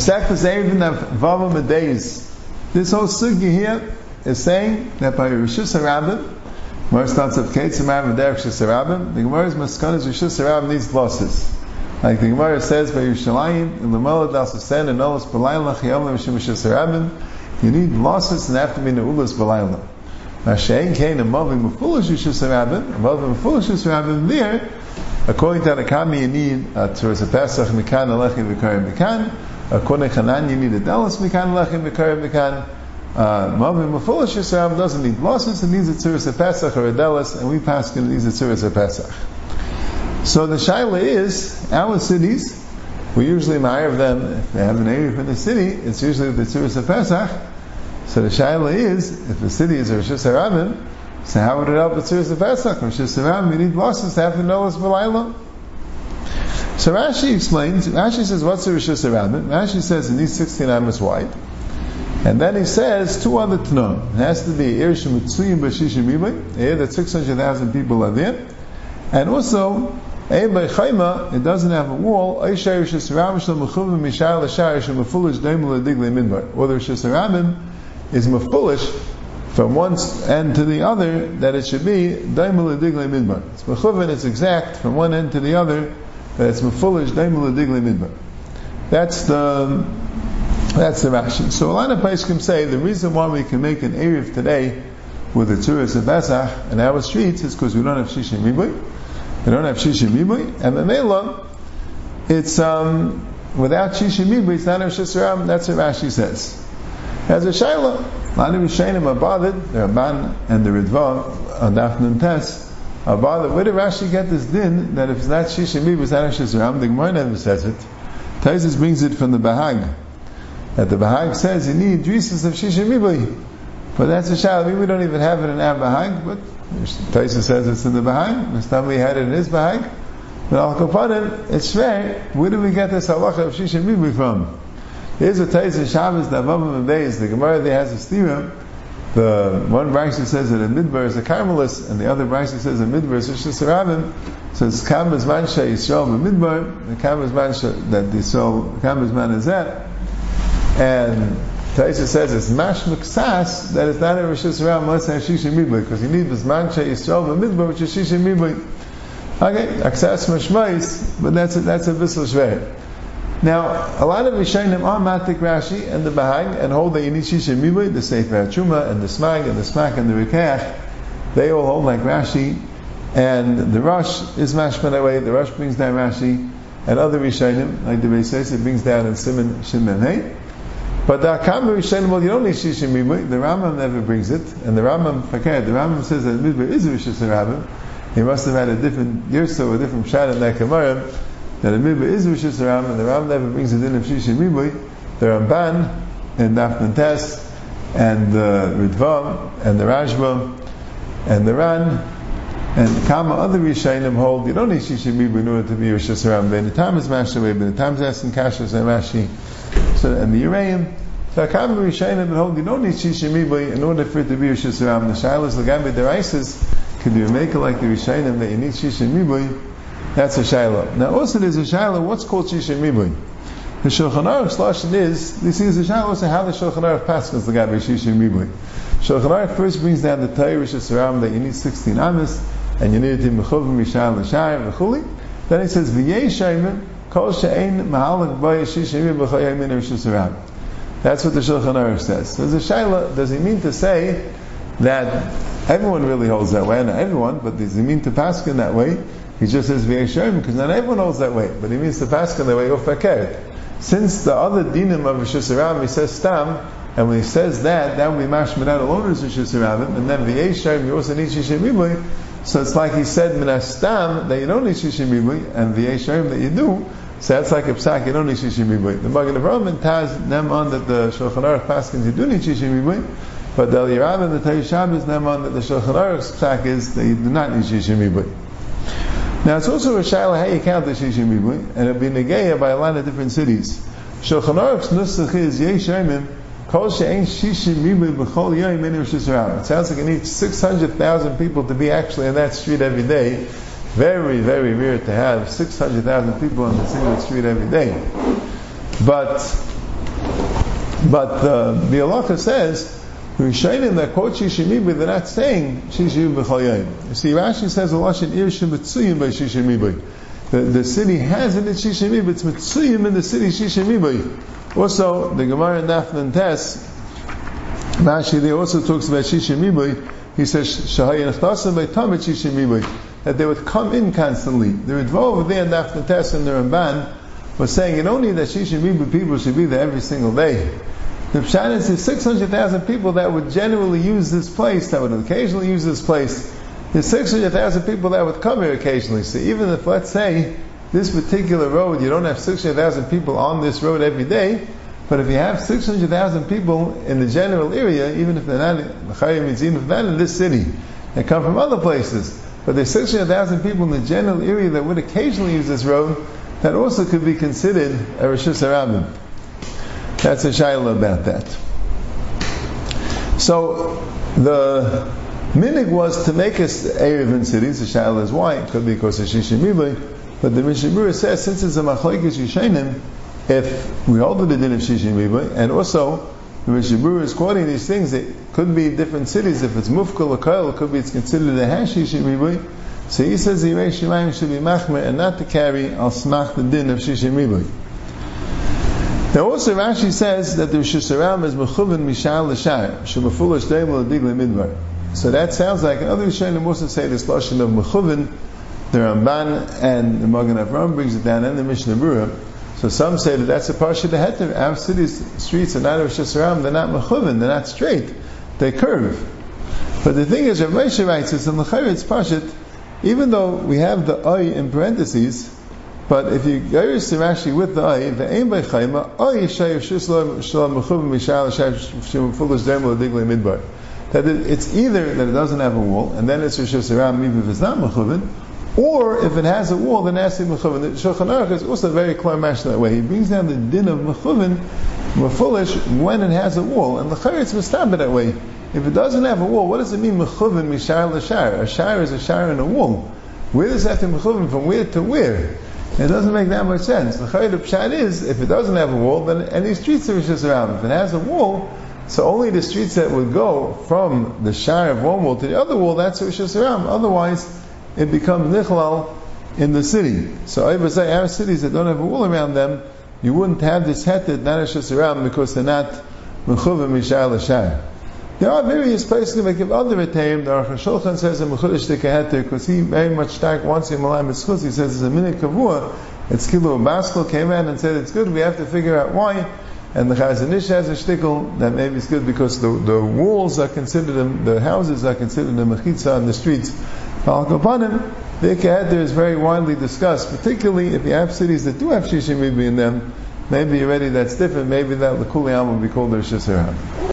Masechtas Eruvin of Vavam Days. This whole sugya here is saying that by Rishus Harabim, Gemara starts at Ketzim Rabbim Derek Rishus Harabim, the Gemara's Maskanas Rishus Harabim needs losses. Like the Gemara says by Yerushalayim, in the Melad Al Susen and Olas Balayla Chayom Mishim Rishus Harabim, you need losses and have to be Neulas Balayla. Mashayin Kain and Mavim Mefulish Rishus Harabim, Mavim Mefulish Rishus Harabim there, according to Anakami you need uh, a Tzuras Pesach Mikan Alechi V'Karim Mikan, to Hanan you need a Dallas Mikan Alechi V'Karim Mikan, uh, Mavim Mefulish Yisrael doesn't need losses, it needs a Tzuras Pesach or a Dallas, and we pass it needs a Tzuras Pesach. So the Shaila is, our cities, we usually of them, if they have an area in the city, it's usually the Tzuras of Pesach. So the Shaila is, if the city is Rosh Hashanah, so how would it help the Tzuras of Pesach? Rosh Hashanah, we need losses to have to know us B'layla. So Rashi explains, Rashi says, what's a Rosh Hashanah? Rashi says it needs 16 amas wide. And then he says two other tnon. It has to be Ir Shemitzuyim B'Shishim Ibay, here eh, that 600,000 people are there. And also, eh, by Chayma, it doesn't have a wall. Or the Shesarabim is mafulish from one end to the other that it should be daimul digle midbar. It's mechuvin, it's exact from one end to the other that it's mafulish daimul digle midbar. That's the that's the Rashi. So a lot of Paiskim say the reason why we can make an Erev today with the Tzuras of Pesach in our streets is because we don't have Shishim. We don't have Shishim and the Mela, it's um, without Shishim it's not a Shisram, that's what Rashi says. As a Shaila, Lani Rishainim Abadid, the Ramban and the Ritva, on Tes, Abadid, where did Rashi get this din that if it's not Shishim it's not a Shisram? The Gemara never says it. Taisus brings it from the Bahag. That the Bahag says you need drisas of Shishim. But that's a Shaila. We don't even have it in our Bahag, but Taisa says it's in the Bahag. Mustami had it in his Bahag. But Al Kapanim, it's fair. Where do we get this halacha of Shisha Mibi from? Here's a Taisa Shabbos Davavam and Beis. The Gemara there has a stira. The one Rashi says that a midbar is a Carmelis, and the other Rashi says a midbar is a Shisarabim. So it's Kam Zman Sheh Yisrael midbar. The Kam Zman that Yisrael Kam Zman is that. And Taisha says it's mashmak sas that it's not a Rosh Hashanah unless it has Shisha Mibli, because you need this mancha Yisrael B'midbar, which is Shisha Mibli. Okay, access mashmais, but that's a, that's a Bissel Shvei. Now, a lot of Rishayim are Matik Rashi and the Bahag and hold that you need Shisha Mibli, the Sefer Chuma and the Smag and the Smak and the Rokeach. They all hold like Rashi, and the Rush is mashman away. The Rush brings down Rashi, and other Rishayim, like the Beis says, it brings down in Simon Shimon Hey. But the Akam well, you don't need Mibui. The Rambam never brings it, and the Rambam, okay, the Rambam says that Midbar is a Rishis Rabbim. He must have had a different Yerso, a different Shad in that Gemara, that a Midbar is Rishis Rabbim, and the Rambam never brings it in of Shishim Mibui. The Ramban, and Dafnan Tes, and the Ritva, and the Rashba, and the Ran, and Kama other Rishayim hold, you don't need Shishim Mibui in order to be Rishis Rabbim. But the time is Mashaveh, but the time is Essen Kashas and Rashi. So, and the Uraim, so Akam Rishayim hold, you don't need Shishim in order for it to be Rishis Ram. The Shilas Lagambe Deraisis could be a maker like the Rishayim that you need Shishim That's a Shilah. Now also there's a Shilah, what's called Shishim The Shulchan Aruch Lashon is, this is a Shilah also how the Shulchan Aruch passes the Lagambe Shishim Mibui. Shulchan Aruch first brings down the Torah Rishis Ram that you need 16 Amis, and you need it in Mechuvim Mishal L'Shayim V'chuli. Then he says, V'yei Shayim, Kol she'ein mahalak boy shishim b'chayim in Rosh That's what the Shulchan Aruch says. So there's a shaila, does he mean to say that everyone really holds that way? Not everyone, but does he mean to pass in that way? He just says v'yeshayim because not everyone holds that way, but he means to pass in that way ufakert. Since the other dinim of Rosh he says stam, and when he says that, that would be mashman out alone Rosh and then v'yeshayim you also need shishim so it's like he said minastam that you don't need shishim and v'yeshayim that you do. So that's like a psak, you don't need shishim. The Magen Avraham and Taz them on that the Shulchan Aruch paskins you do need shishim but the and the Tei Shabbos that the Shulchan Aruch's psak is that you do not need shishim mibui. Now it's also a shaila how you count the shishim mibui, and it'll be negeya by a lot of different cities. Shulchan Aruch's nusach is yeshayim Kol she'ein shishim mibui b'chol yoyim in Rosh It sounds like it needs 600,000 people to be actually in that street every day very, very rare to have 600,000 people on the single street every day. But But uh, the halacha says, Rishonim that quote Shishimibi, they're not saying Shishimibi B'chayim. You see, Rashi says a Lashon Ir Shemitzuyim by Shishimibi. The, the city has in it Shishimibi, it's Mitzuyim in the city Shishimibi. Also, the Gemara Nafnan Tes, Rashi there also talks about Shishimibi. He says, Shahayin Achtasim by Tamit Shishimibi. That they would come in constantly. The Ritva over there Nafnan Tes and the Ramban was saying it only that Shishimibi people should be there every single day. The Pshat is there's 600,000 people that would generally use this place, that would occasionally use this place. There's 600,000 people that would come here occasionally. So even if, let's say, this particular road, you don't have 600,000 people on this road every day, but if you have 600,000 people in the general area, even if they're not, if not in this city, they come from other places, but there's 600,000 people in the general area that would occasionally use this road, that also could be considered a Rishus Harabim. That's a shayla about that. So the minig was to make us Erev in cities. The shayla is why. It could be because of Shishimibli. But the Mishnah Berurah says since it's a machlekes Yishainim, if we hold the din of Shishimibli, and also the Mishnah Berurah is quoting these things, it could be different cities. If it's Mufkal or it could be it's considered a hash Shishimibli. So he says the Yirei Shemayim should be machmer and not to carry al smach the din of Shishimibli. Now also Rashi says that the Shisharam is mechuvin mishal l'shar, shemafulish deim l'digle midbar. So that sounds like, other Rishonim also say this lashon of mechuvin, the Ramban and the Magen Avraham brings it down, and the Mishnah Berurah. So some say that that's a parsha the heter. Our city's streets are not of Shisharam, they're not mechuvin, they're not straight, they curve. But the thing is, Rav Moshe writes, it's in the Charetz Pashit, even though we have the oy in parentheses, but if you go to Rashi with the ay, the aim by chayma, ay shayiv shislam shalom mechuv mishal shayiv fulish dermal digle midbar. That it's either that it doesn't have a wall, and then it's Rosh Hashanah, even if it's not mechuvin, or if it has a wall, then it has. The Shulchan Aruch is also very clear mash that way. He brings down the din of mechuvin, mefulish, when it has a wall, and the chayyitz mistabed that way. If it doesn't have a wall, what does it mean mechuvin mishar l'shar? A shar is a shar in a wall. Where does that have to mechuvin from where to where? It doesn't make that much sense. The Chayid Pshat is, if it doesn't have a wall, then any streets are just around. If it has a wall, so only the streets that would go from the Shire of one wall to the other wall, that's Rosh Hashanah. Otherwise, it becomes Nichlal in the city. So I would say our cities that don't have a wall around them, you wouldn't have this heted, not Rosh Hashanah, because they're not Mechuvim Mishar L'Shire. There are various places that give other Ritayim. The Aruch HaShulchan says in Mechudesh Tekaheter, because he very much stark wants him Malam Mitzchus, he says it's a minute kavua. It's Kilu Baskel came in and said it's good, we have to figure out why. And the Chazon Ish has a shtickle that maybe it's good because the, the walls are considered, the houses are considered a mechitza on the streets. Al Kapanim, the Ikeheter is very widely discussed, particularly if you have cities that do have Shishim in them. Maybe already that's different. Maybe that Lakuliyam will be called their Shisarah.